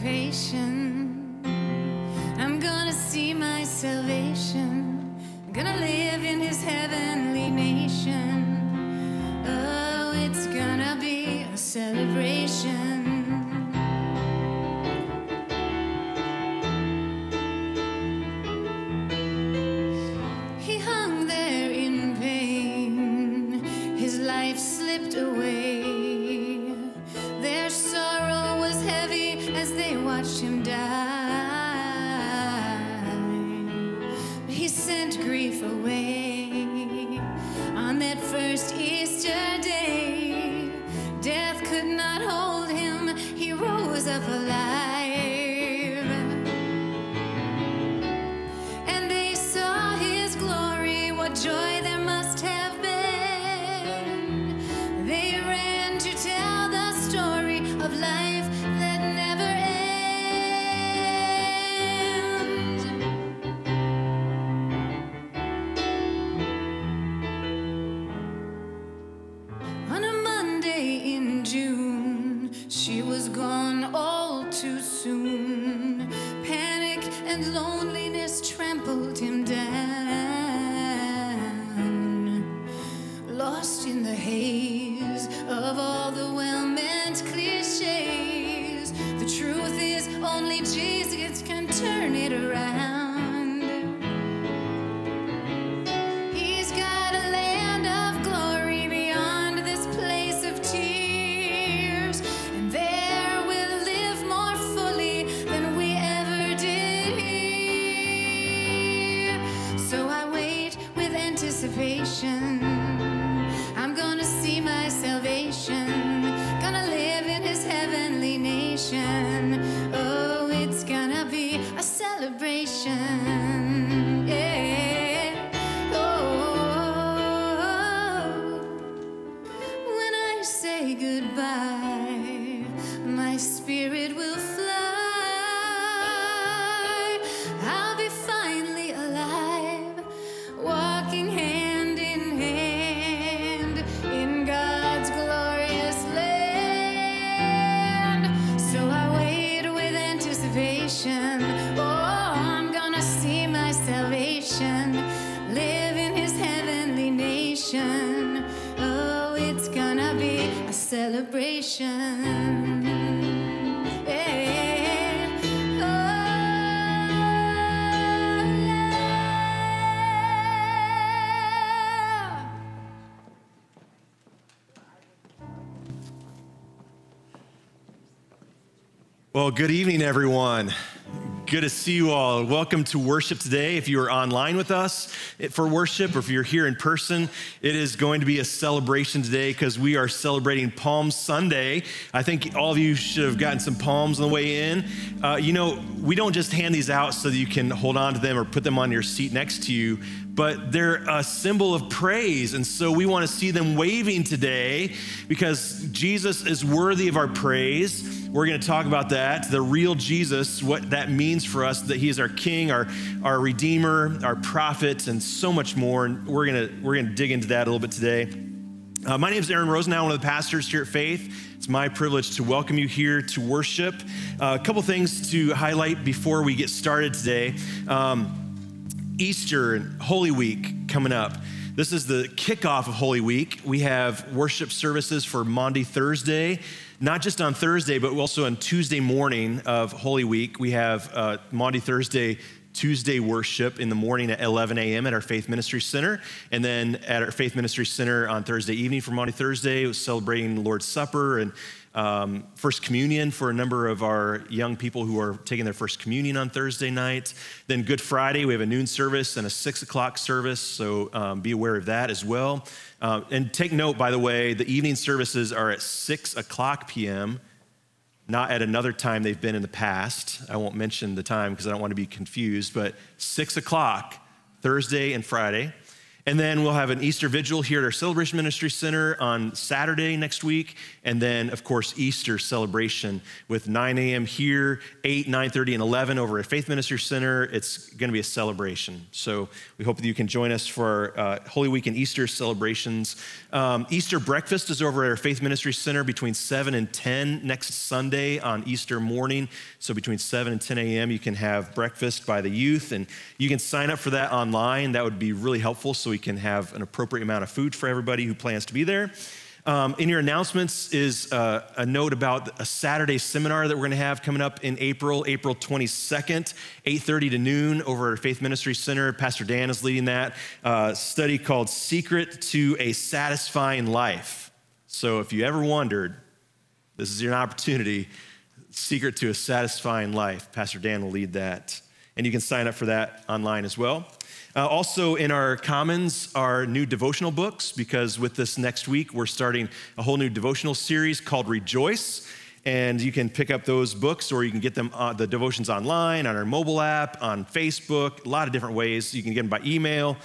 anticipation. I'm gonna see my salvation. I'm gonna live in his heavenly nation. Oh, it's gonna be a celebration. Well, good evening, everyone. Good to see you all. Welcome to worship today. If you are online with us for worship, or if you're here in person, it is going to be a celebration today because we are celebrating Palm Sunday. I think all of you should have gotten some palms on the way in. Uh, you know, we don't just hand these out so that you can hold on to them or put them on your seat next to you, but they're a symbol of praise. And so we want to see them waving today because Jesus is worthy of our praise. We're going to talk about that, the real Jesus, what that means for us, that he is our king, our, our redeemer, our prophet, and so much more. And we're going to, we're going to dig into that a little bit today. Uh, my name is Aaron Rosenau, one of the pastors here at Faith. It's my privilege to welcome you here to worship. Uh, a couple things to highlight before we get started today. Um, Easter and Holy Week coming up. This is the kickoff of Holy Week. We have worship services for Maundy Thursday, not just on Thursday, but also on Tuesday morning of Holy Week. We have uh, Maundy Thursday Tuesday worship in the morning at 11 a.m. at our Faith Ministry Center. And then at our Faith Ministry Center on Thursday evening for Maundy Thursday, celebrating the Lord's Supper and um, First Communion for a number of our young people who are taking their First Communion on Thursday night. Then Good Friday, we have a noon service and a six o'clock service, so um, be aware of that as well. Uh, and take note, by the way, the evening services are at 6 o'clock p.m., not at another time they've been in the past. I won't mention the time because I don't want to be confused, but 6 o'clock, Thursday and Friday. And then we'll have an Easter vigil here at our Celebration Ministry Center on Saturday next week. And then, of course, Easter celebration with 9 a.m. here, 8, 9.30, and 11 over at Faith Ministry Center. It's going to be a celebration. So we hope that you can join us for our uh, Holy Week and Easter celebrations. Um, Easter breakfast is over at our Faith Ministry Center between 7 and 10 next Sunday on Easter morning. So between 7 and 10 a.m., you can have breakfast by the youth. And you can sign up for that online. That would be really helpful. So we can have an appropriate amount of food for everybody who plans to be there. Um, in your announcements is uh, a note about a Saturday seminar that we're going to have coming up in April, April 22nd, 8:30 to noon over at Faith Ministry Center. Pastor Dan is leading that uh, study called "Secret to a Satisfying Life." So, if you ever wondered, this is your opportunity. Secret to a Satisfying Life. Pastor Dan will lead that, and you can sign up for that online as well. Uh, also, in our commons are new devotional books because with this next week, we're starting a whole new devotional series called Rejoice. And you can pick up those books or you can get them, uh, the devotions online, on our mobile app, on Facebook, a lot of different ways. You can get them by email.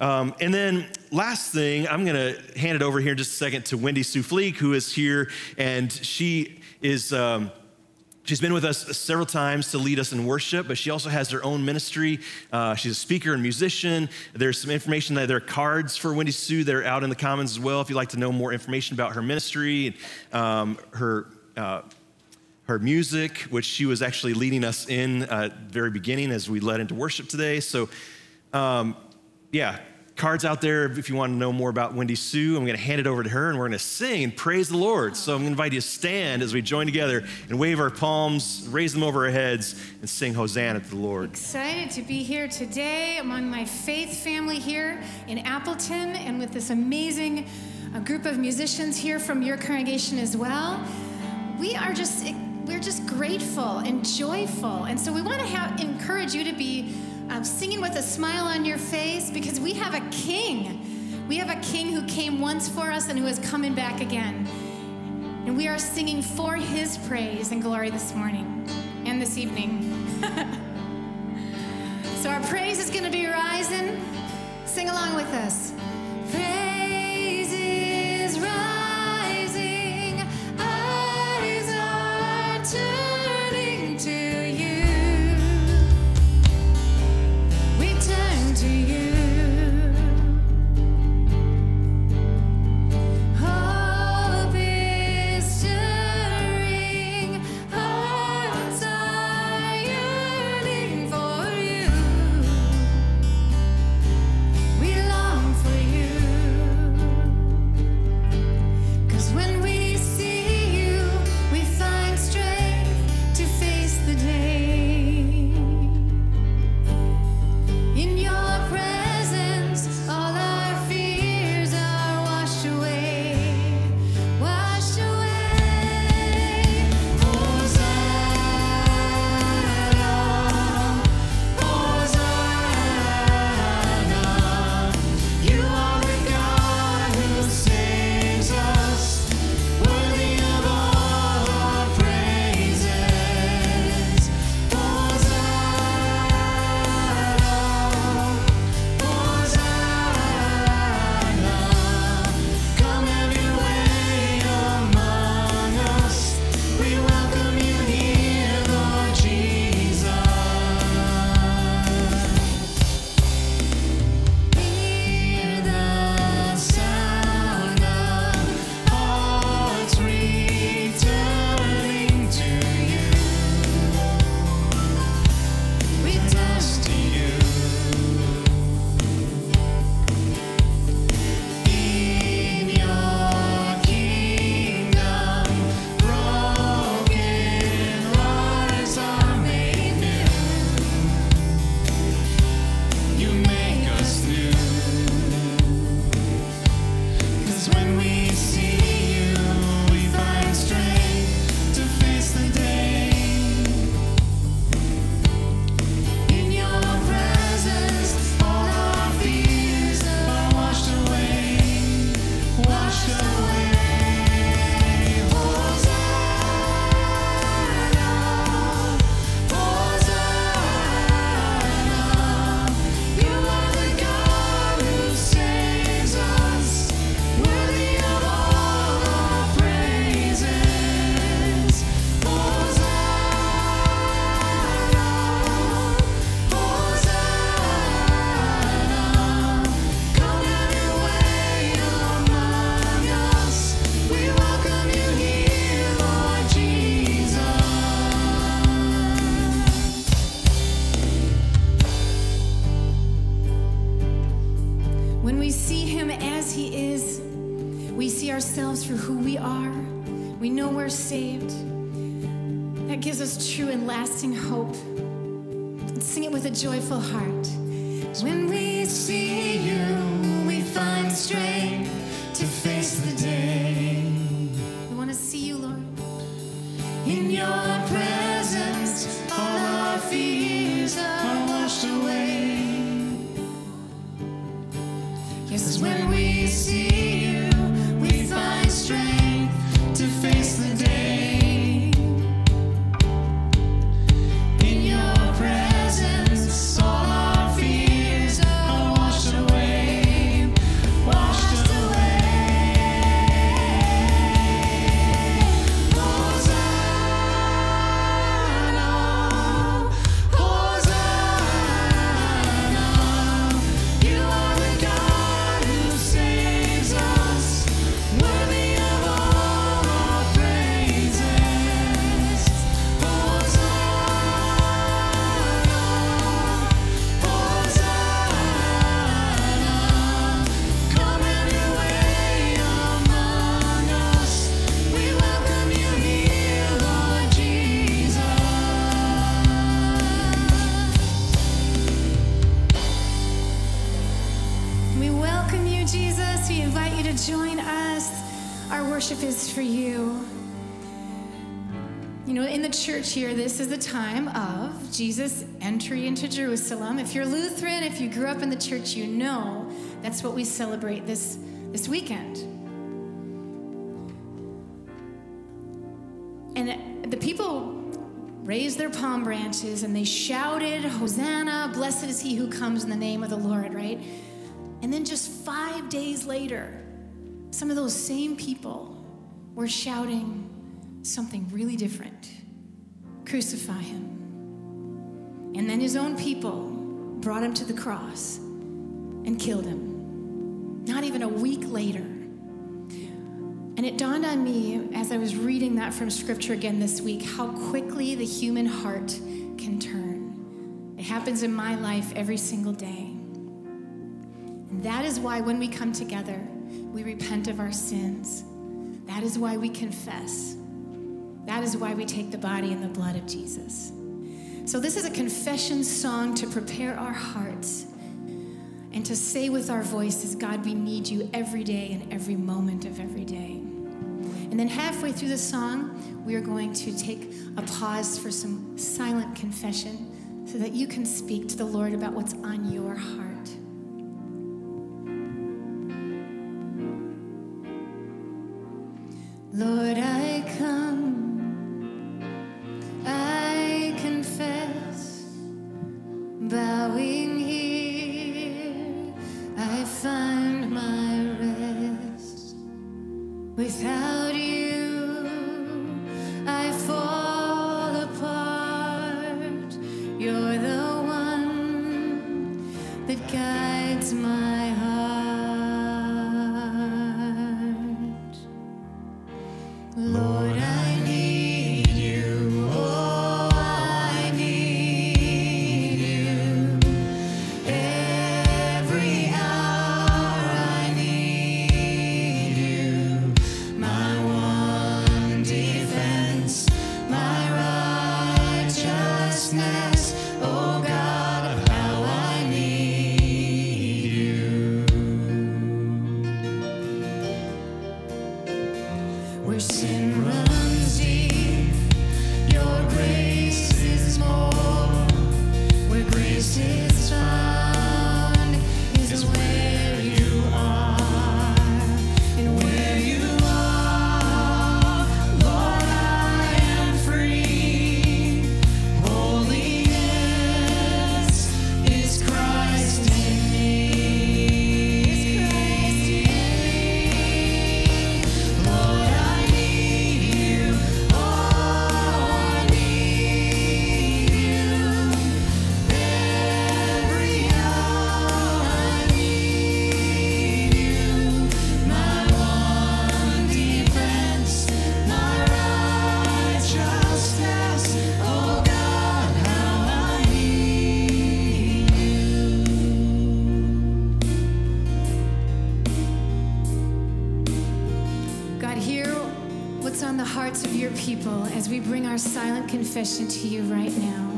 Um, and then, last thing, I'm going to hand it over here in just a second to Wendy Sufleek, who is here, and she is. Um, She's been with us several times to lead us in worship, but she also has her own ministry. Uh, she's a speaker and musician. There's some information that there are cards for Wendy Sue that are out in the Commons as well if you'd like to know more information about her ministry, um, her. Uh, her music, which she was actually leading us in uh, very beginning as we led into worship today. So, um, yeah, cards out there if you want to know more about Wendy Sue. I'm going to hand it over to her and we're going to sing and praise the Lord. So I'm going to invite you to stand as we join together and wave our palms, raise them over our heads, and sing Hosanna to the Lord. Excited to be here today among my faith family here in Appleton and with this amazing uh, group of musicians here from your congregation as well. We are just we're just grateful and joyful. And so we want to have, encourage you to be um, singing with a smile on your face because we have a king. We have a king who came once for us and who is coming back again. And we are singing for his praise and glory this morning and this evening. so our praise is going to be rising. Sing along with us. Praise time of Jesus' entry into Jerusalem. If you're Lutheran, if you grew up in the church, you know that's what we celebrate this, this weekend. And the people raised their palm branches and they shouted, Hosanna, blessed is he who comes in the name of the Lord, right? And then just five days later, some of those same people were shouting something really different crucify him. And then his own people brought him to the cross and killed him. Not even a week later. And it dawned on me as I was reading that from scripture again this week how quickly the human heart can turn. It happens in my life every single day. And that is why when we come together, we repent of our sins. That is why we confess. That is why we take the body and the blood of Jesus. So, this is a confession song to prepare our hearts and to say with our voices, God, we need you every day and every moment of every day. And then, halfway through the song, we are going to take a pause for some silent confession so that you can speak to the Lord about what's on your heart. Lord, confession to you right now.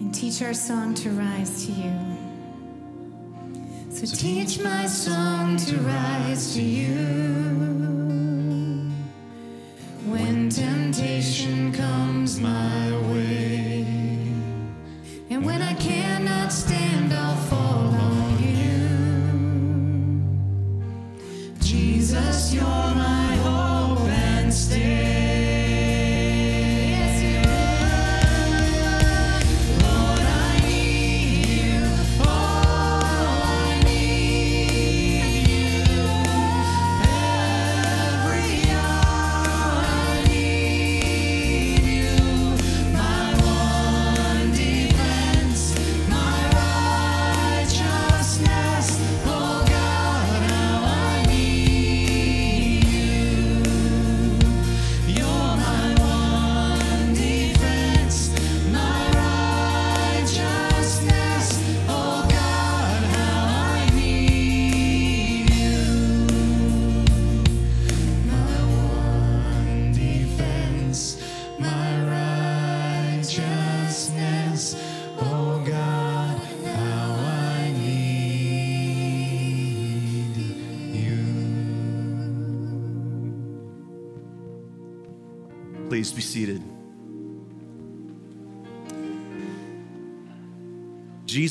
And teach our song to rise to you.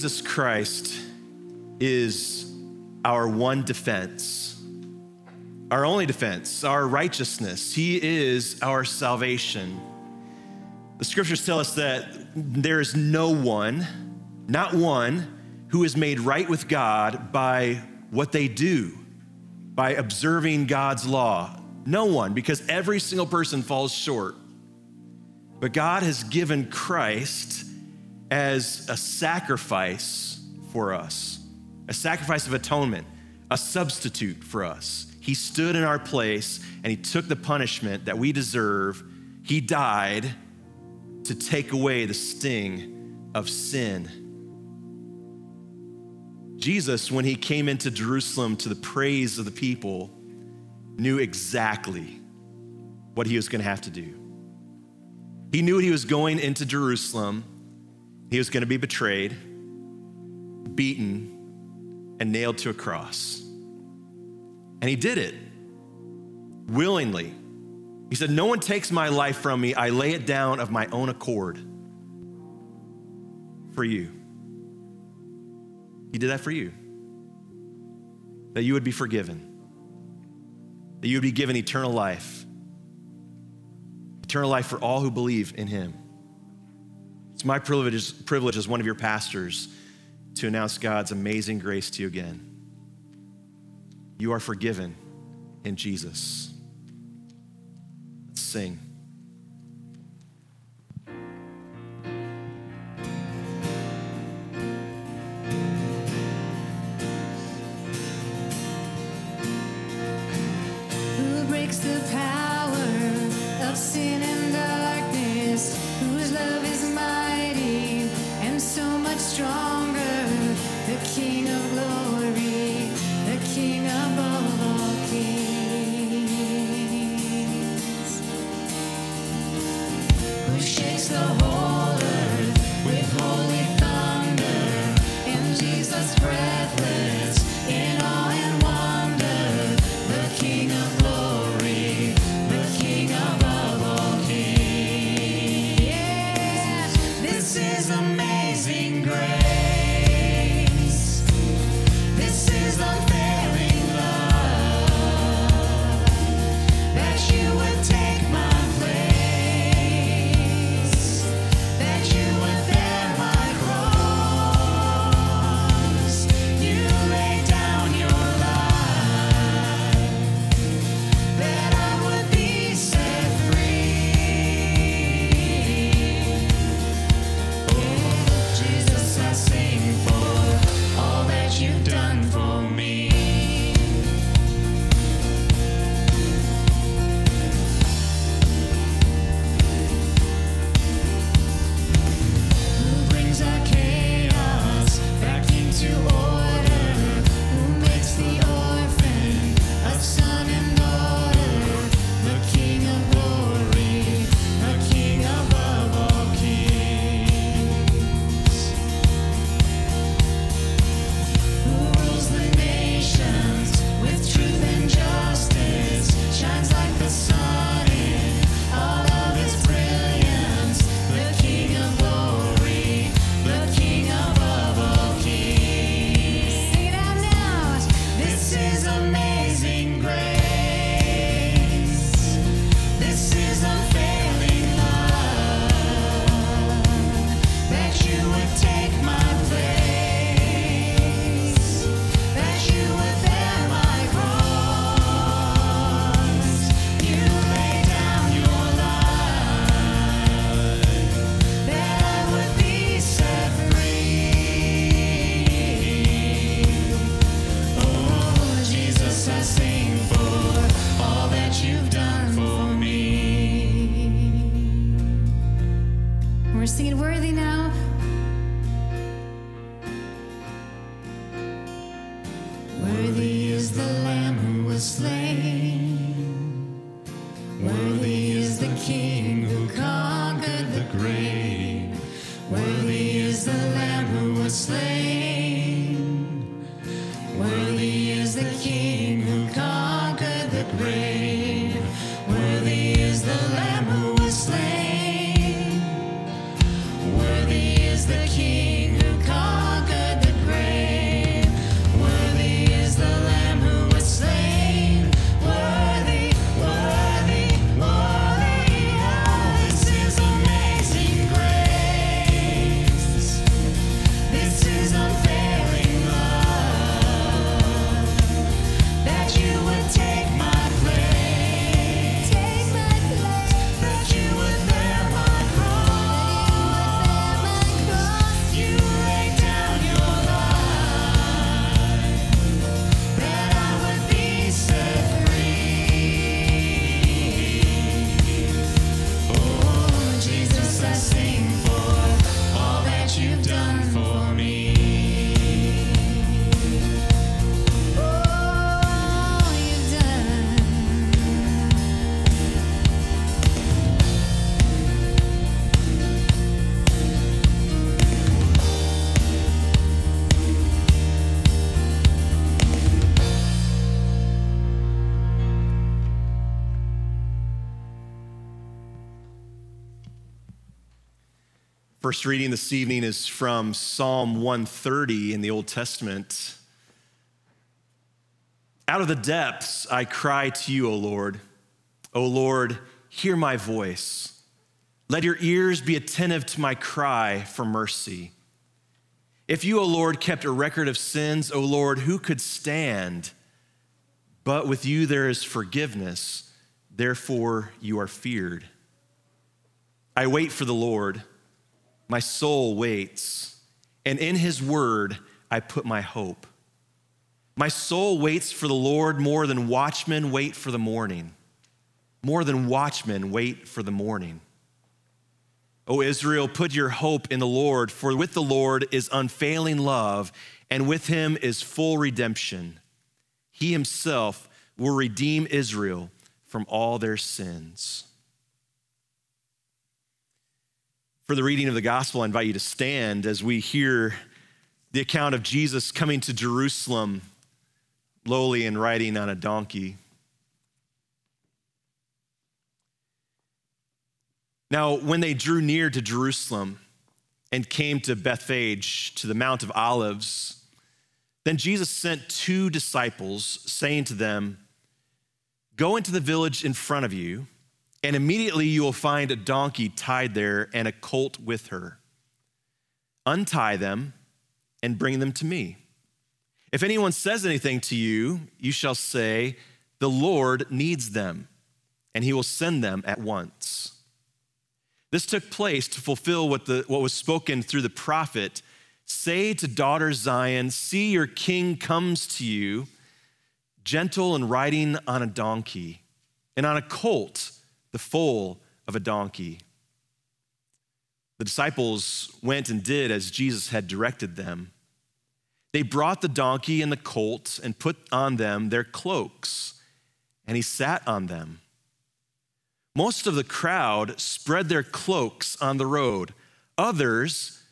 Jesus Christ is our one defense, our only defense, our righteousness. He is our salvation. The scriptures tell us that there is no one, not one, who is made right with God by what they do, by observing God's law. No one, because every single person falls short. But God has given Christ as a sacrifice for us, a sacrifice of atonement, a substitute for us. He stood in our place and he took the punishment that we deserve. He died to take away the sting of sin. Jesus, when he came into Jerusalem to the praise of the people, knew exactly what he was going to have to do. He knew he was going into Jerusalem, he was going to be betrayed, beaten, and nailed to a cross. And he did it willingly. He said, No one takes my life from me, I lay it down of my own accord for you. He did that for you. That you would be forgiven, that you would be given eternal life, eternal life for all who believe in him. It's my privilege, privilege as one of your pastors to announce God's amazing grace to you again. You are forgiven in Jesus. Let's sing. First reading this evening is from Psalm 130 in the Old Testament. Out of the depths I cry to you, O Lord. O Lord, hear my voice. Let your ears be attentive to my cry for mercy. If you, O Lord, kept a record of sins, O Lord, who could stand? But with you there is forgiveness, therefore you are feared. I wait for the Lord. My soul waits, and in his word I put my hope. My soul waits for the Lord more than watchmen wait for the morning. More than watchmen wait for the morning. O Israel, put your hope in the Lord, for with the Lord is unfailing love, and with him is full redemption. He himself will redeem Israel from all their sins. For the reading of the gospel, I invite you to stand as we hear the account of Jesus coming to Jerusalem lowly and riding on a donkey. Now, when they drew near to Jerusalem and came to Bethphage, to the Mount of Olives, then Jesus sent two disciples, saying to them, Go into the village in front of you and immediately you will find a donkey tied there and a colt with her. Untie them and bring them to me. If anyone says anything to you, you shall say, The Lord needs them, and he will send them at once. This took place to fulfill what, the, what was spoken through the prophet Say to daughter Zion, See, your king comes to you, gentle and riding on a donkey, and on a colt the foal of a donkey. The disciples went and did as Jesus had directed them. They brought the donkey and the colt and put on them their cloaks, and he sat on them. Most of the crowd spread their cloaks on the road. Others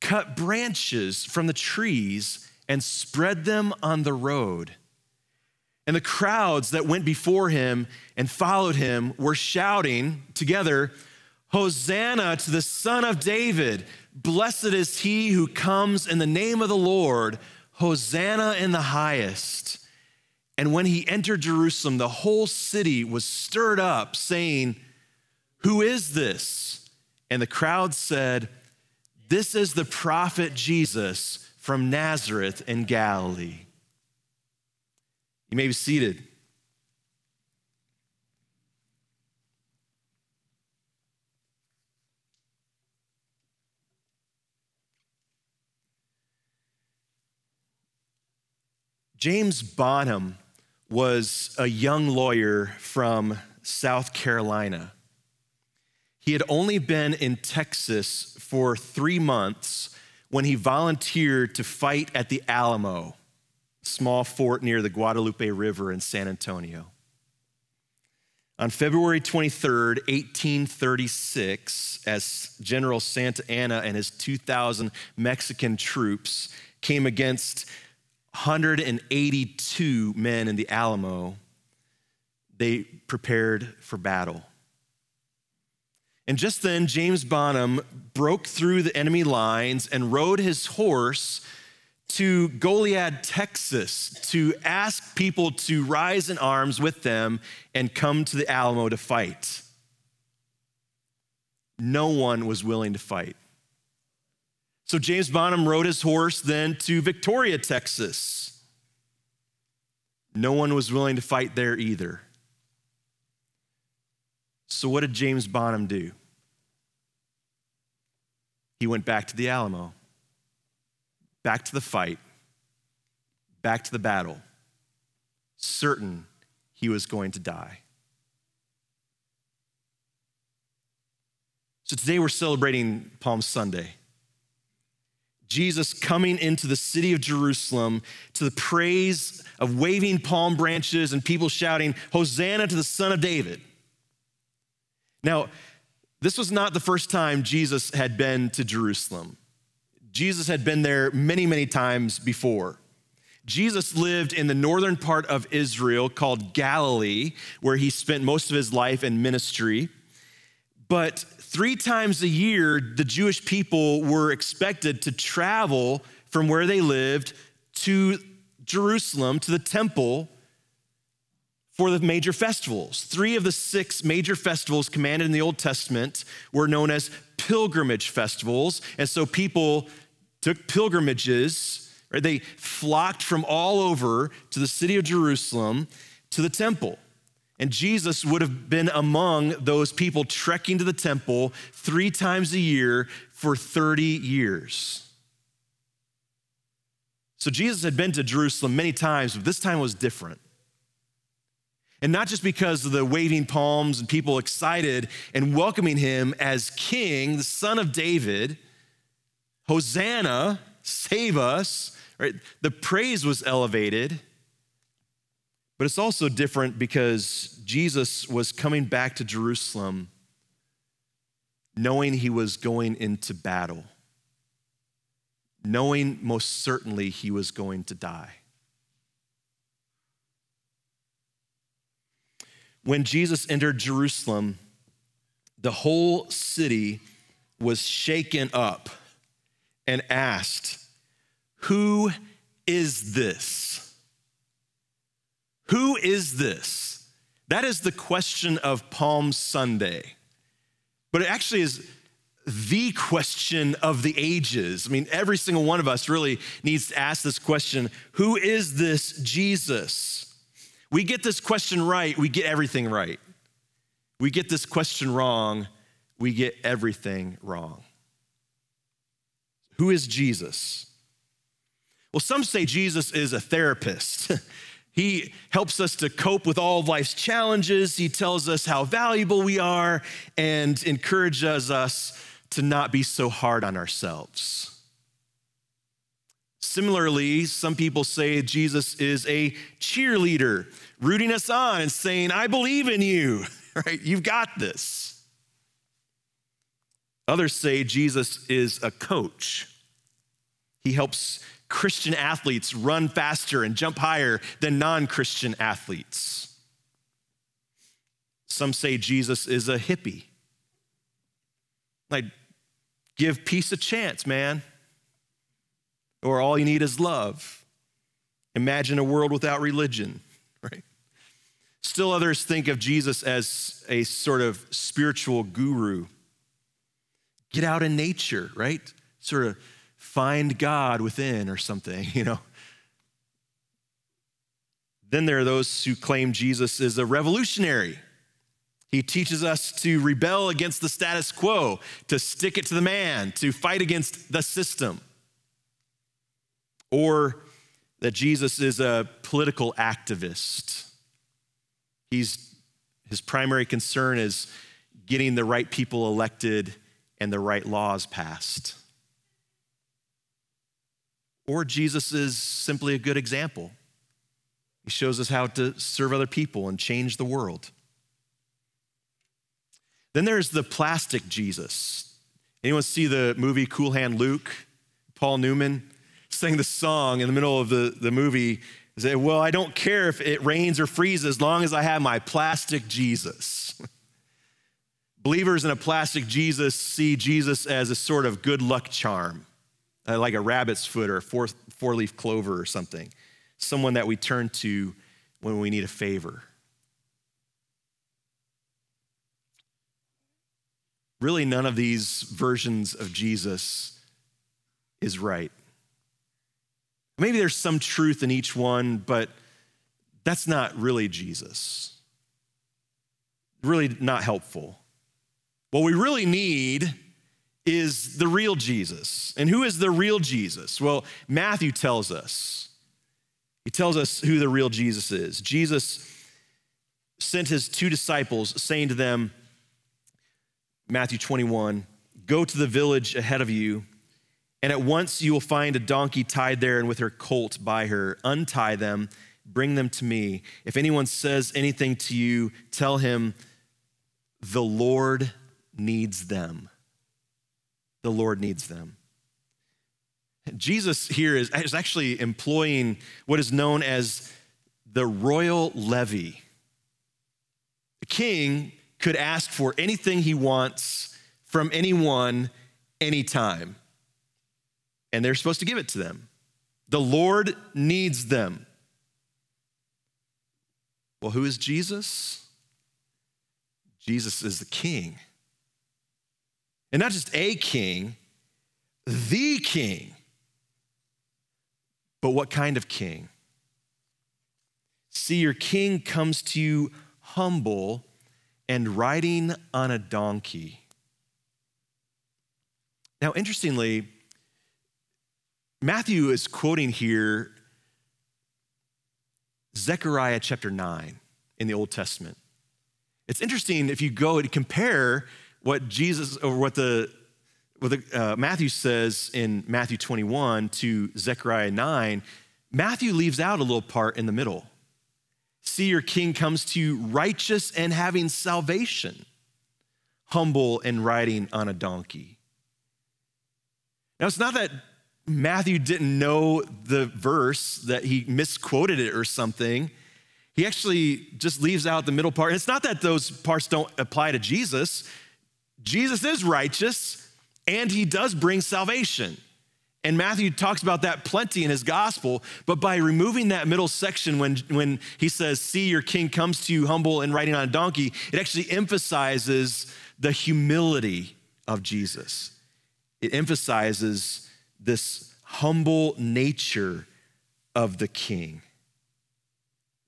cut branches from the trees and spread them on the road. And the crowds that went before him and followed him were shouting together, Hosanna to the Son of David! Blessed is he who comes in the name of the Lord! Hosanna in the highest! And when he entered Jerusalem, the whole city was stirred up, saying, Who is this? And the crowd said, This is the prophet Jesus from Nazareth in Galilee. You may be seated. James Bonham was a young lawyer from South Carolina. He had only been in Texas for three months when he volunteered to fight at the Alamo small fort near the Guadalupe River in San Antonio. On February 23rd, 1836, as General Santa Anna and his 2,000 Mexican troops came against 182 men in the Alamo, they prepared for battle. And just then, James Bonham broke through the enemy lines and rode his horse to Goliad, Texas, to ask people to rise in arms with them and come to the Alamo to fight. No one was willing to fight. So James Bonham rode his horse then to Victoria, Texas. No one was willing to fight there either. So, what did James Bonham do? He went back to the Alamo back to the fight, back to the battle, certain he was going to die. So today we're celebrating Palm Sunday. Jesus coming into the city of Jerusalem to the praise of waving palm branches and people shouting, Hosanna to the Son of David. Now, this was not the first time Jesus had been to Jerusalem. Jesus had been there many, many times before. Jesus lived in the northern part of Israel called Galilee, where he spent most of his life in ministry. But three times a year, the Jewish people were expected to travel from where they lived to Jerusalem, to the temple, for the major festivals. Three of the six major festivals commanded in the Old Testament were known as pilgrimage festivals. And so people took pilgrimages, right? They flocked from all over to the city of Jerusalem to the temple. And Jesus would have been among those people trekking to the temple three times a year for 30 years. So Jesus had been to Jerusalem many times, but this time was different. And not just because of the waving palms and people excited and welcoming him as king, the son of David, Hosanna, save us, right? The praise was elevated. But it's also different because Jesus was coming back to Jerusalem knowing he was going into battle, knowing most certainly he was going to die. When Jesus entered Jerusalem, the whole city was shaken up and asked, Who is this? Who is this? That is the question of Palm Sunday. But it actually is the question of the ages. I mean, every single one of us really needs to ask this question Who is this Jesus? We get this question right, we get everything right. We get this question wrong, we get everything wrong. Who is Jesus? Well, some say Jesus is a therapist. he helps us to cope with all of life's challenges. He tells us how valuable we are and encourages us to not be so hard on ourselves. Similarly, some people say Jesus is a cheerleader, rooting us on and saying, I believe in you, right? You've got this. Others say Jesus is a coach. He helps Christian athletes run faster and jump higher than non Christian athletes. Some say Jesus is a hippie. Like, give peace a chance, man or all you need is love. Imagine a world without religion, right? Still, others think of Jesus as a sort of spiritual guru. Get out in nature, right? Sort of find God within or something, you know. Then there are those who claim Jesus is a revolutionary. He teaches us to rebel against the status quo, to stick it to the man, to fight against the system or that Jesus is a political activist. He's, his primary concern is getting the right people elected and the right laws passed. Or Jesus is simply a good example. He shows us how to serve other people and change the world. Then there's the plastic Jesus. Anyone see the movie Cool Hand Luke? Paul Newman? sang the song in the middle of the, the movie. Say, well, I don't care if it rains or freezes as long as I have my plastic Jesus. Believers in a plastic Jesus see Jesus as a sort of good luck charm, uh, like a rabbit's foot or four, four leaf clover or something, someone that we turn to when we need a favor. Really, none of these versions of Jesus is right. Maybe there's some truth in each one, but that's not really Jesus. Really not helpful. What we really need is the real Jesus. And who is the real Jesus? Well, Matthew tells us. He tells us who the real Jesus is. Jesus sent his two disciples, saying to them, Matthew 21, Go to the village ahead of you and at once you will find a donkey tied there and with her colt by her. Untie them, bring them to me. If anyone says anything to you, tell him, the Lord needs them. The Lord needs them. Jesus here is, is actually employing what is known as the royal levy. The king could ask for anything he wants from anyone, anytime. And they're supposed to give it to them. The Lord needs them. Well, who is Jesus? Jesus is the king. And not just a king, the king. But what kind of king? See, your king comes to you humble and riding on a donkey. Now, interestingly, Matthew is quoting here Zechariah chapter 9 in the Old Testament. It's interesting if you go to compare what Jesus or what the what the, uh, Matthew says in Matthew 21 to Zechariah 9, Matthew leaves out a little part in the middle. See, your king comes to you righteous and having salvation, humble and riding on a donkey. Now, it's not that Matthew didn't know the verse, that he misquoted it or something. He actually just leaves out the middle part. It's not that those parts don't apply to Jesus. Jesus is righteous and he does bring salvation. And Matthew talks about that plenty in his gospel, but by removing that middle section when, when he says, See, your king comes to you humble and riding on a donkey, it actually emphasizes the humility of Jesus. It emphasizes this humble nature of the king.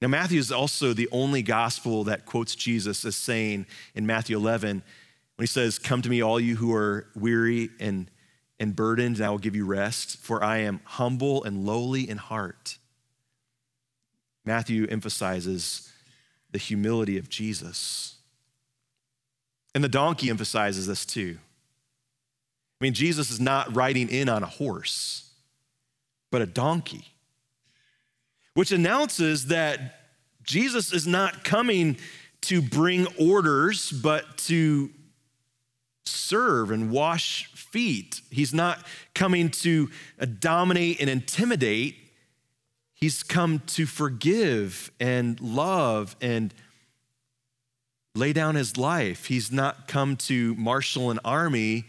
Now, Matthew is also the only gospel that quotes Jesus as saying in Matthew 11, when he says, Come to me, all you who are weary and, and burdened, and I will give you rest, for I am humble and lowly in heart. Matthew emphasizes the humility of Jesus. And the donkey emphasizes this too. I mean, Jesus is not riding in on a horse, but a donkey, which announces that Jesus is not coming to bring orders, but to serve and wash feet. He's not coming to dominate and intimidate. He's come to forgive and love and lay down his life. He's not come to marshal an army.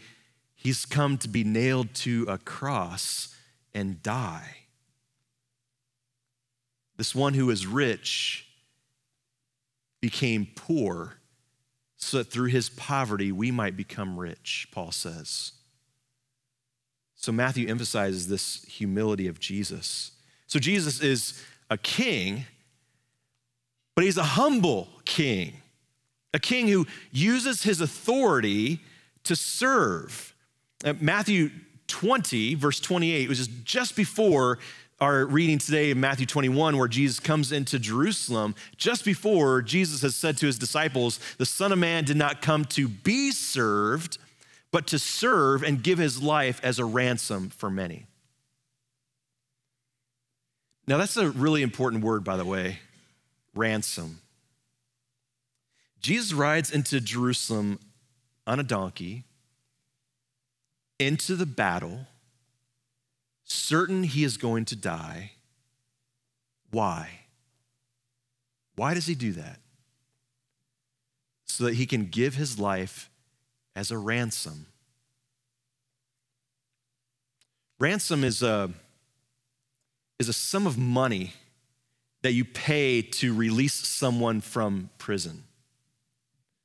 He's come to be nailed to a cross and die. This one who is rich became poor so that through his poverty we might become rich, Paul says. So Matthew emphasizes this humility of Jesus. So Jesus is a king, but he's a humble king, a king who uses his authority to serve. Uh, Matthew 20, verse 28, which is just before our reading today in Matthew 21, where Jesus comes into Jerusalem, just before Jesus has said to his disciples, The Son of Man did not come to be served, but to serve and give his life as a ransom for many. Now, that's a really important word, by the way ransom. Jesus rides into Jerusalem on a donkey into the battle, certain he is going to die. Why? Why does he do that? So that he can give his life as a ransom. Ransom is a, is a sum of money that you pay to release someone from prison.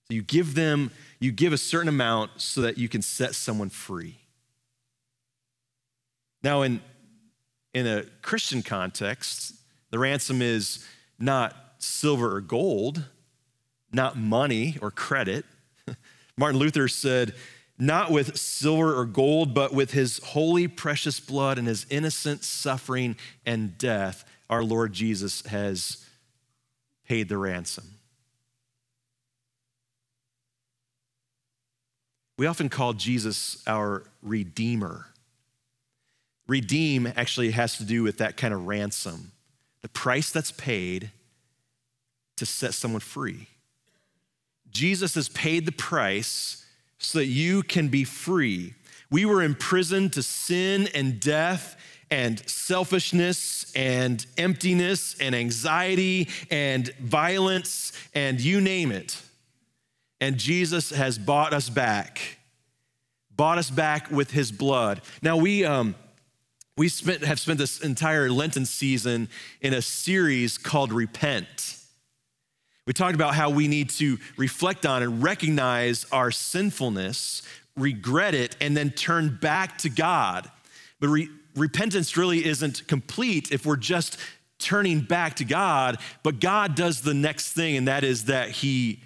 So you give them, you give a certain amount so that you can set someone free. Now, in, in a Christian context, the ransom is not silver or gold, not money or credit. Martin Luther said, not with silver or gold, but with his holy, precious blood and his innocent suffering and death, our Lord Jesus has paid the ransom. We often call Jesus our Redeemer. Redeem actually has to do with that kind of ransom, the price that's paid to set someone free. Jesus has paid the price so that you can be free. We were imprisoned to sin and death and selfishness and emptiness and anxiety and violence and you name it. And Jesus has bought us back, bought us back with his blood. Now, we, um, we spent, have spent this entire Lenten season in a series called Repent. We talked about how we need to reflect on and recognize our sinfulness, regret it, and then turn back to God. But re- repentance really isn't complete if we're just turning back to God, but God does the next thing, and that is that He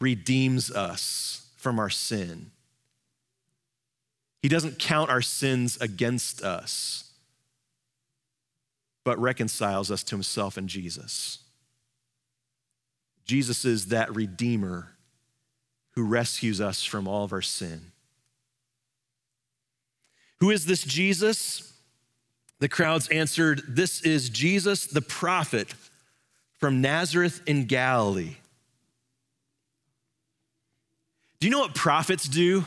redeems us from our sin. He doesn't count our sins against us, but reconciles us to Himself in Jesus. Jesus is that Redeemer who rescues us from all of our sin. Who is this Jesus? The crowds answered, This is Jesus the prophet from Nazareth in Galilee. Do you know what prophets do?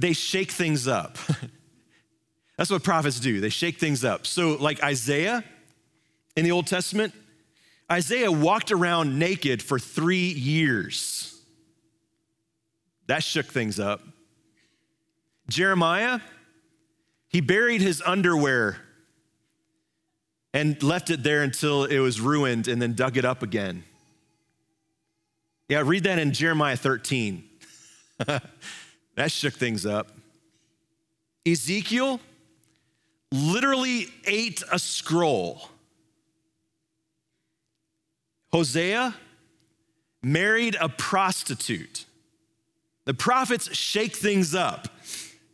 They shake things up. That's what prophets do. They shake things up. So, like Isaiah in the Old Testament, Isaiah walked around naked for three years. That shook things up. Jeremiah, he buried his underwear and left it there until it was ruined and then dug it up again. Yeah, read that in Jeremiah 13. that shook things up. Ezekiel literally ate a scroll. Hosea married a prostitute. The prophets shake things up.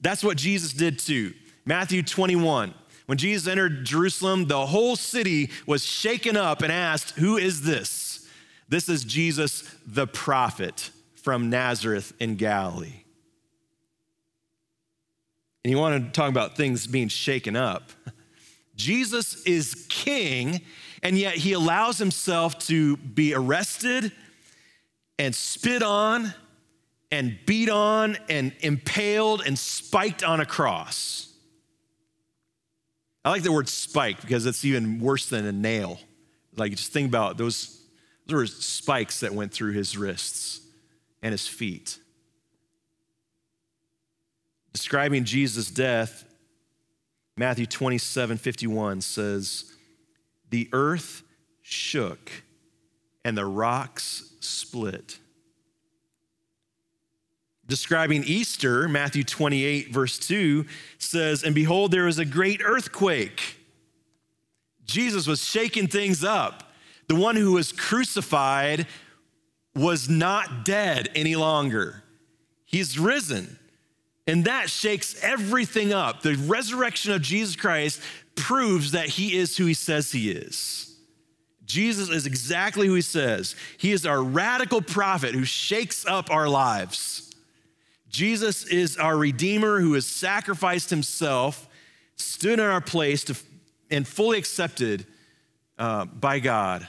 That's what Jesus did too. Matthew 21. When Jesus entered Jerusalem, the whole city was shaken up and asked, Who is this? This is Jesus the prophet from Nazareth in Galilee. And you want to talk about things being shaken up. Jesus is king, and yet he allows himself to be arrested and spit on and beat on and impaled and spiked on a cross. I like the word spike because it's even worse than a nail. Like, just think about those, those were spikes that went through his wrists and his feet. Describing Jesus' death, Matthew 27 51 says, The earth shook and the rocks split describing Easter, Matthew 28, verse 2 says, And behold, there was a great earthquake. Jesus was shaking things up. The one who was crucified was not dead any longer, he's risen. And that shakes everything up. The resurrection of Jesus Christ proves that he is who he says he is. Jesus is exactly who he says. He is our radical prophet who shakes up our lives. Jesus is our Redeemer who has sacrificed himself, stood in our place, to, and fully accepted uh, by God.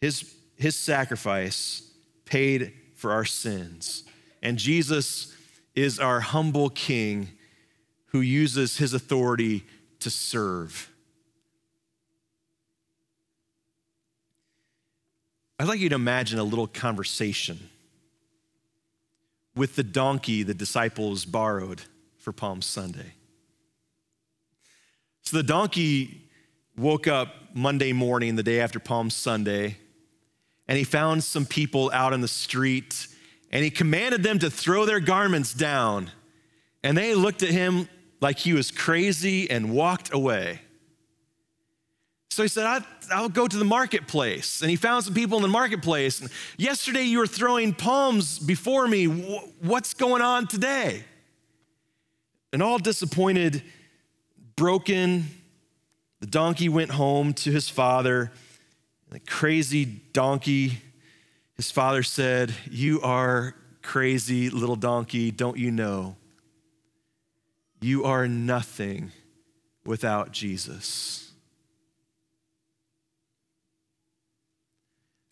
His, his sacrifice paid for our sins. And Jesus is our humble King who uses his authority to serve. I'd like you to imagine a little conversation with the donkey the disciples borrowed for Palm Sunday. So the donkey woke up Monday morning, the day after Palm Sunday, and he found some people out in the street, and he commanded them to throw their garments down. And they looked at him like he was crazy and walked away. So he said, I'll go to the marketplace. And he found some people in the marketplace. And Yesterday you were throwing palms before me. What's going on today? And all disappointed, broken, the donkey went home to his father. The crazy donkey, his father said, You are crazy little donkey, don't you know? You are nothing without Jesus.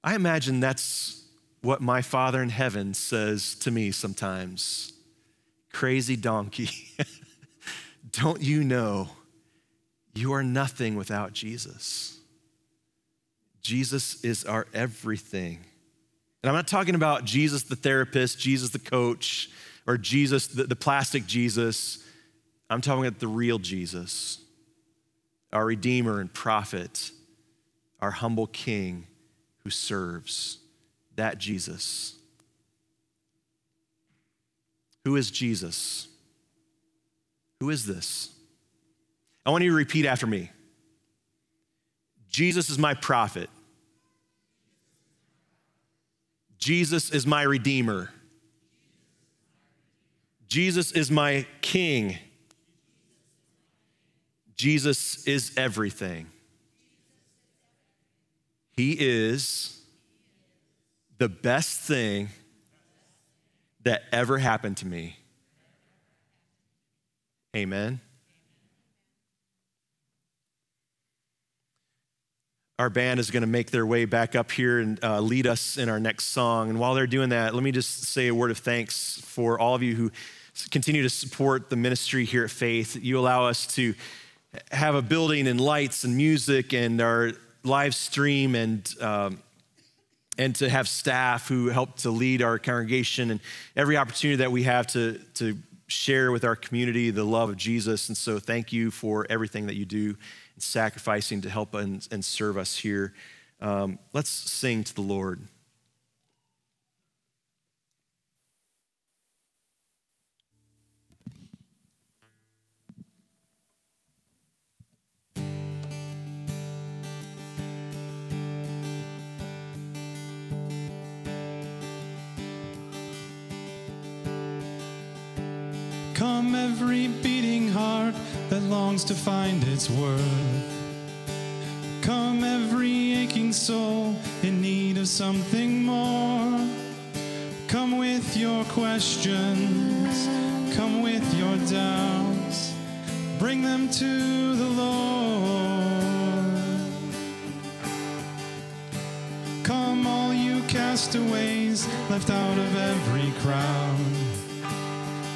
I imagine that's what my Father in heaven says to me sometimes crazy donkey. Don't you know you are nothing without Jesus? Jesus is our everything. And I'm not talking about Jesus the therapist, Jesus the coach, or Jesus the, the plastic Jesus. I'm talking about the real Jesus, our Redeemer and prophet, our humble King who serves. That Jesus. Who is Jesus? Who is this? I want you to repeat after me Jesus is my prophet. Jesus is my redeemer. Jesus is my king. Jesus is everything. He is the best thing that ever happened to me. Amen. Our band is going to make their way back up here and uh, lead us in our next song. And while they're doing that, let me just say a word of thanks for all of you who continue to support the ministry here at Faith. You allow us to have a building and lights and music and our live stream and um, and to have staff who help to lead our congregation and every opportunity that we have to to share with our community the love of Jesus. And so, thank you for everything that you do and sacrificing to help and, and serve us here. Um, let's sing to the Lord. Come, every longs to find its worth. Come, every aching soul in need of something more. Come with your questions, come with your doubts. Bring them to the Lord. Come, all you castaways left out of every crowd.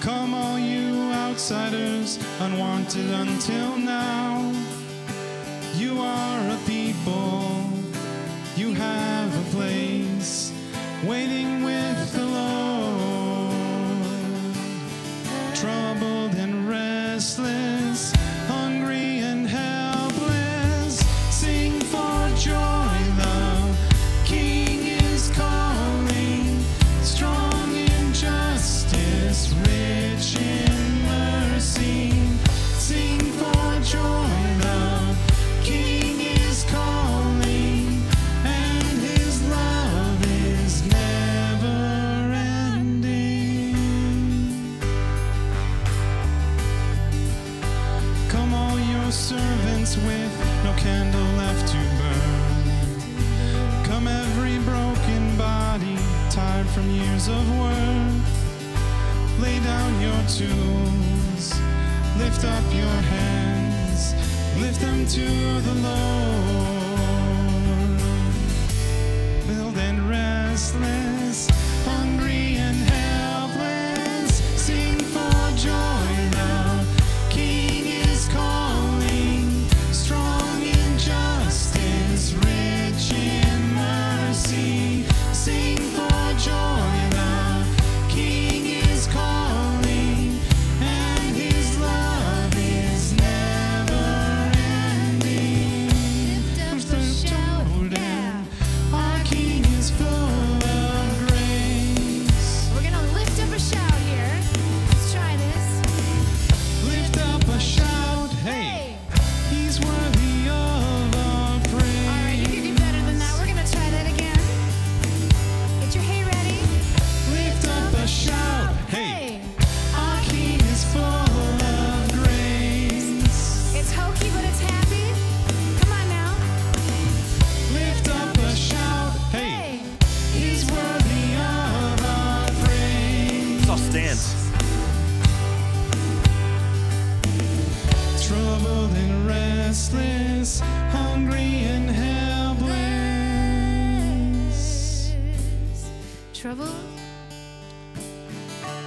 Come, all you outsiders, unwanted until now. You are a people, you have a place, waiting with the Lord. Troubled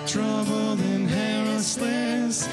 Troubled and restless,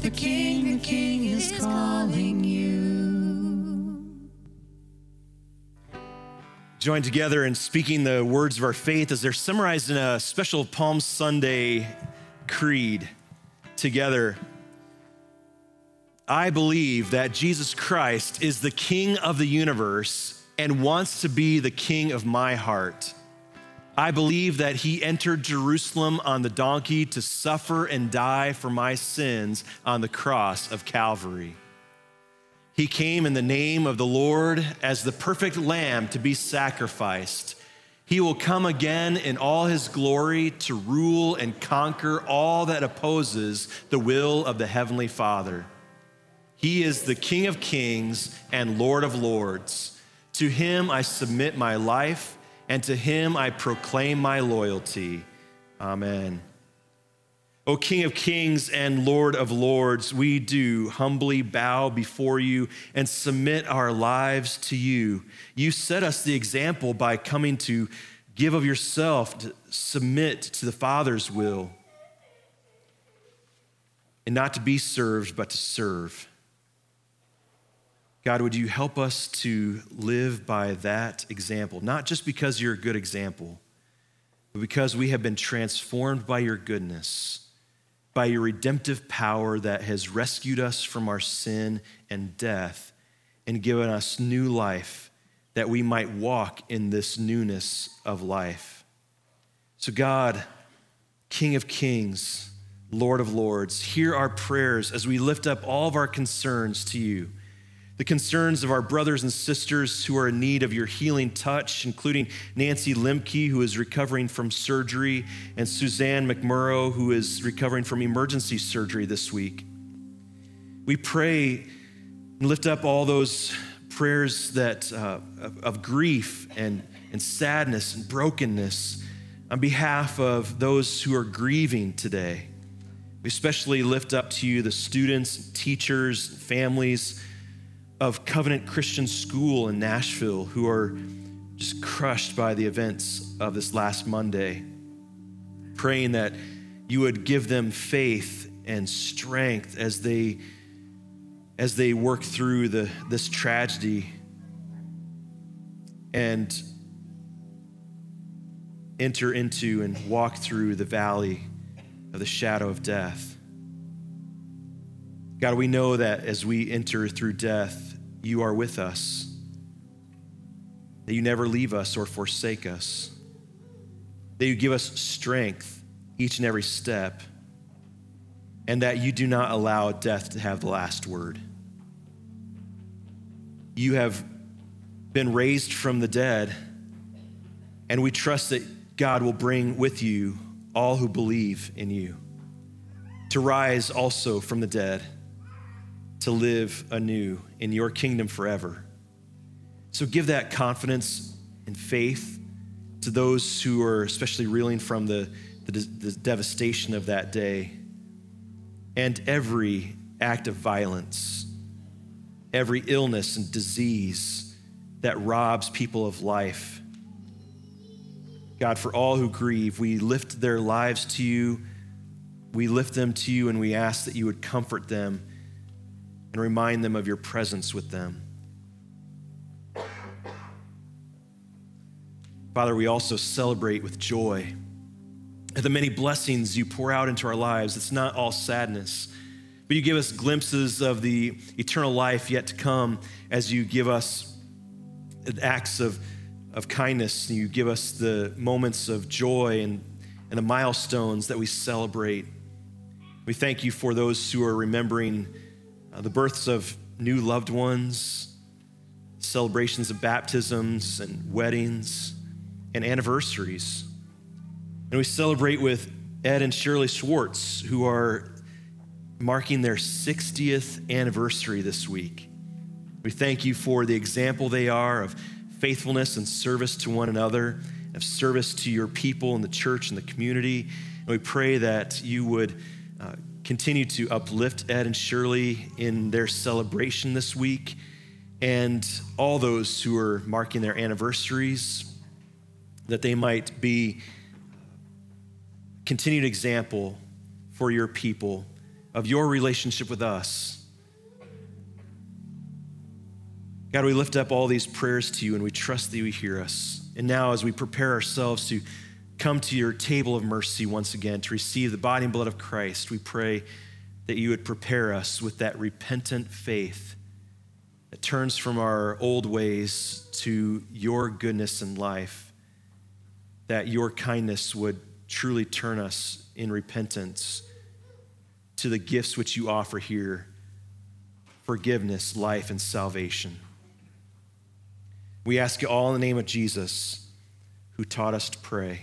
The King, the King is calling you. Join together in speaking the words of our faith as they're summarized in a special Palm Sunday creed together. I believe that Jesus Christ is the King of the universe and wants to be the King of my heart. I believe that he entered Jerusalem on the donkey to suffer and die for my sins on the cross of Calvary. He came in the name of the Lord as the perfect lamb to be sacrificed. He will come again in all his glory to rule and conquer all that opposes the will of the Heavenly Father. He is the King of kings and Lord of lords. To him I submit my life, and to him I proclaim my loyalty. Amen. O King of kings and Lord of lords, we do humbly bow before you and submit our lives to you. You set us the example by coming to give of yourself, to submit to the Father's will, and not to be served, but to serve. God, would you help us to live by that example, not just because you're a good example, but because we have been transformed by your goodness by your redemptive power that has rescued us from our sin and death and given us new life that we might walk in this newness of life. So, God, King of Kings, Lord of Lords, hear our prayers as we lift up all of our concerns to you the concerns of our brothers and sisters who are in need of your healing touch, including Nancy Limke, who is recovering from surgery, and Suzanne McMurrow, who is recovering from emergency surgery this week. We pray and lift up all those prayers that, uh, of, of grief and, and sadness and brokenness on behalf of those who are grieving today. We especially lift up to you the students, teachers, families of Covenant Christian School in Nashville who are just crushed by the events of this last Monday, praying that you would give them faith and strength as they as they work through the, this tragedy and enter into and walk through the valley of the shadow of death. God, we know that as we enter through death, you are with us, that you never leave us or forsake us, that you give us strength each and every step, and that you do not allow death to have the last word. You have been raised from the dead, and we trust that God will bring with you all who believe in you to rise also from the dead to live anew in your kingdom forever. So give that confidence and faith to those who are especially reeling from the, the, the devastation of that day and every act of violence, every illness and disease that robs people of life. God, for all who grieve, we lift their lives to you. We lift them to you and we ask that you would comfort them and remind them of your presence with them. Father, we also celebrate with joy at the many blessings you pour out into our lives. It's not all sadness, but you give us glimpses of the eternal life yet to come as you give us acts of, of kindness. You give us the moments of joy and, and the milestones that we celebrate. We thank you for those who are remembering uh, the births of new loved ones, celebrations of baptisms and weddings, and anniversaries. And we celebrate with Ed and Shirley Schwartz, who are marking their 60th anniversary this week. We thank you for the example they are of faithfulness and service to one another, of service to your people in the church and the community. And we pray that you would uh, continue to uplift Ed and Shirley in their celebration this week and all those who are marking their anniversaries, that they might be continued example for your people of your relationship with us. God, we lift up all these prayers to you and we trust that you hear us. And now, as we prepare ourselves to come to your table of mercy once again to receive the body and blood of Christ, we pray that you would prepare us with that repentant faith that turns from our old ways to your goodness and life, that your kindness would truly turn us in repentance to the gifts which you offer here forgiveness, life, and salvation. We ask you all in the name of Jesus, who taught us to pray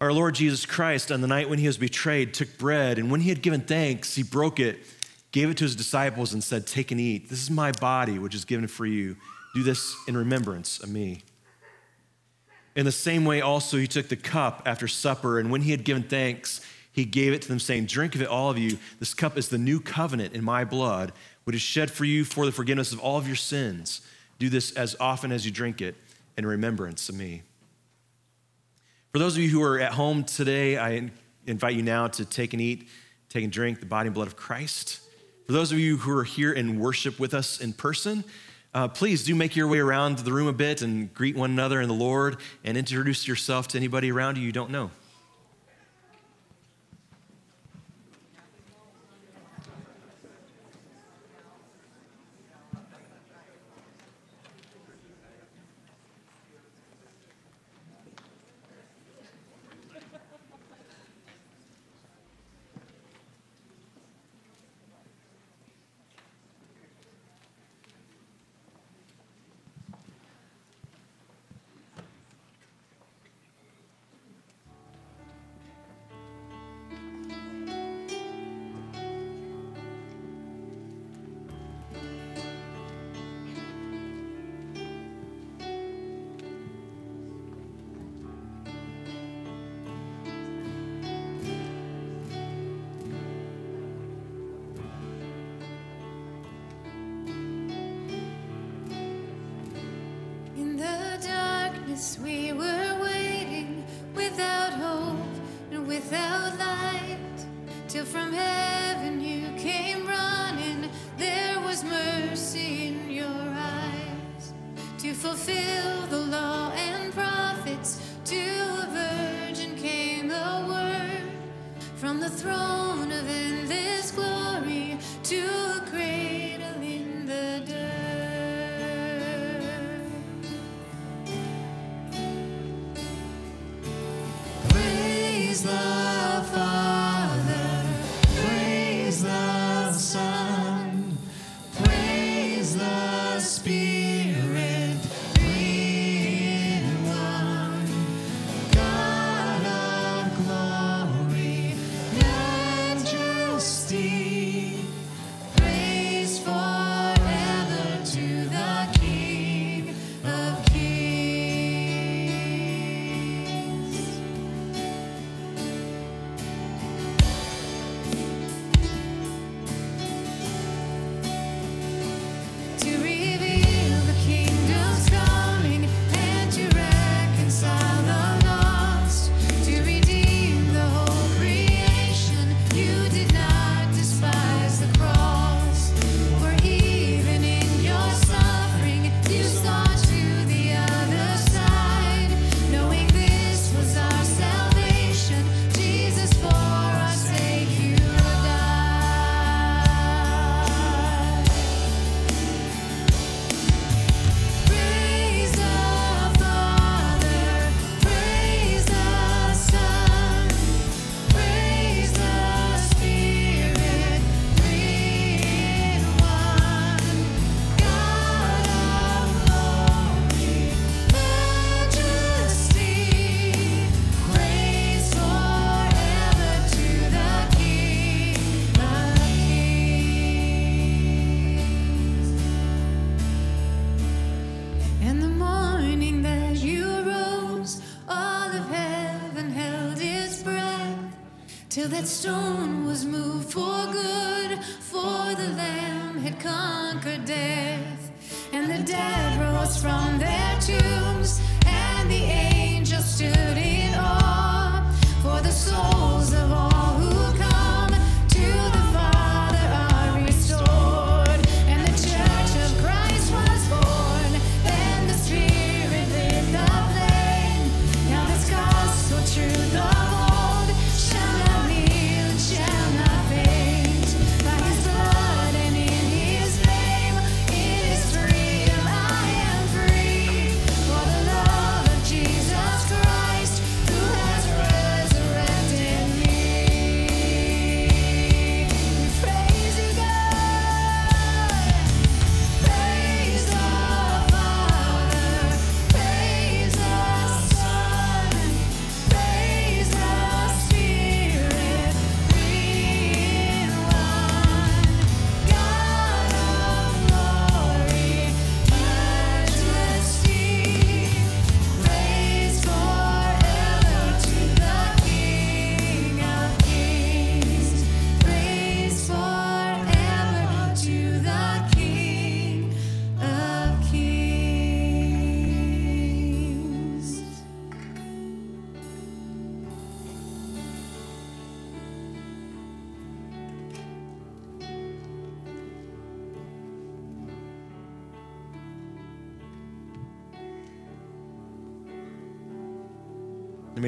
Our Lord Jesus Christ, on the night when he was betrayed, took bread, and when he had given thanks, he broke it gave it to his disciples and said, Take and eat. This is my body, which is given for you. Do this in remembrance of me. In the same way, also, he took the cup after supper, and when he had given thanks, he gave it to them, saying, Drink of it, all of you. This cup is the new covenant in my blood, which is shed for you for the forgiveness of all of your sins. Do this as often as you drink it in remembrance of me. For those of you who are at home today, I invite you now to take and eat, take and drink the body and blood of Christ. For those of you who are here in worship with us in person, uh, please do make your way around the room a bit and greet one another in the Lord and introduce yourself to anybody around you you don't know. That stone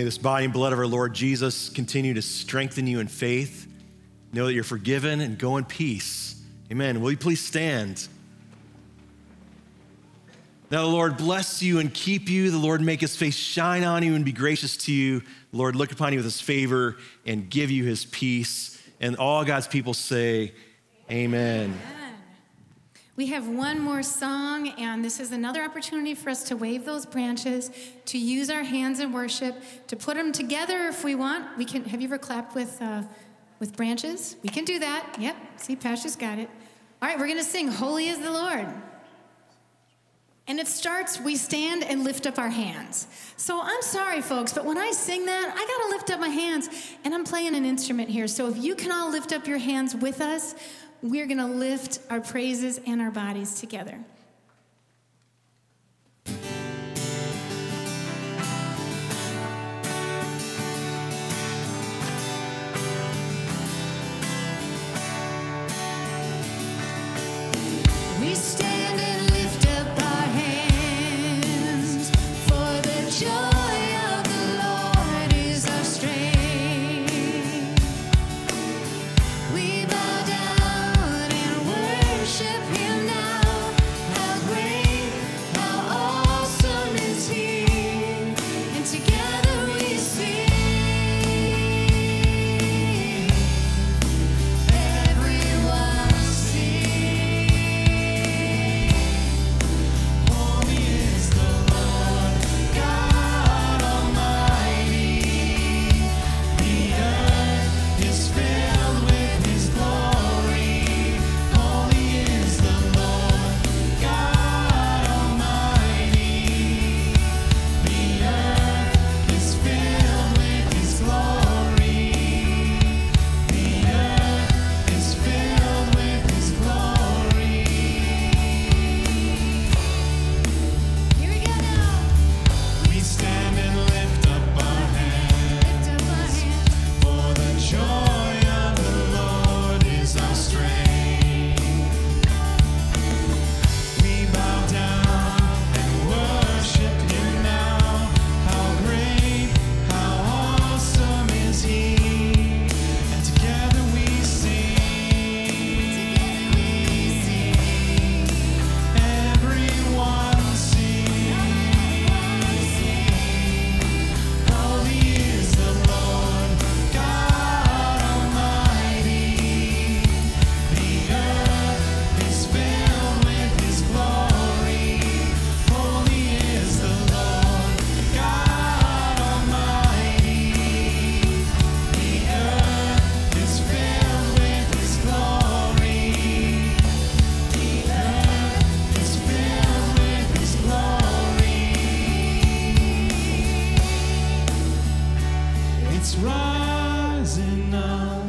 may this body and blood of our Lord Jesus continue to strengthen you in faith. Know that you're forgiven and go in peace. Amen. Will you please stand? Now, the Lord bless you and keep you. The Lord make his face shine on you and be gracious to you. The Lord look upon you with his favor and give you his peace. And all God's people say, Amen. We have one more song, and this is another opportunity for us to wave those branches, to use our hands in worship, to put them together if we want. We can. Have you ever clapped with uh, with branches? We can do that. Yep. See, Pasha's got it. All right, we're gonna sing "Holy Is the Lord." And it starts, we stand and lift up our hands. So I'm sorry, folks, but when I sing that, I gotta lift up my hands. And I'm playing an instrument here. So if you can all lift up your hands with us, we're gonna lift our praises and our bodies together. it's rising now.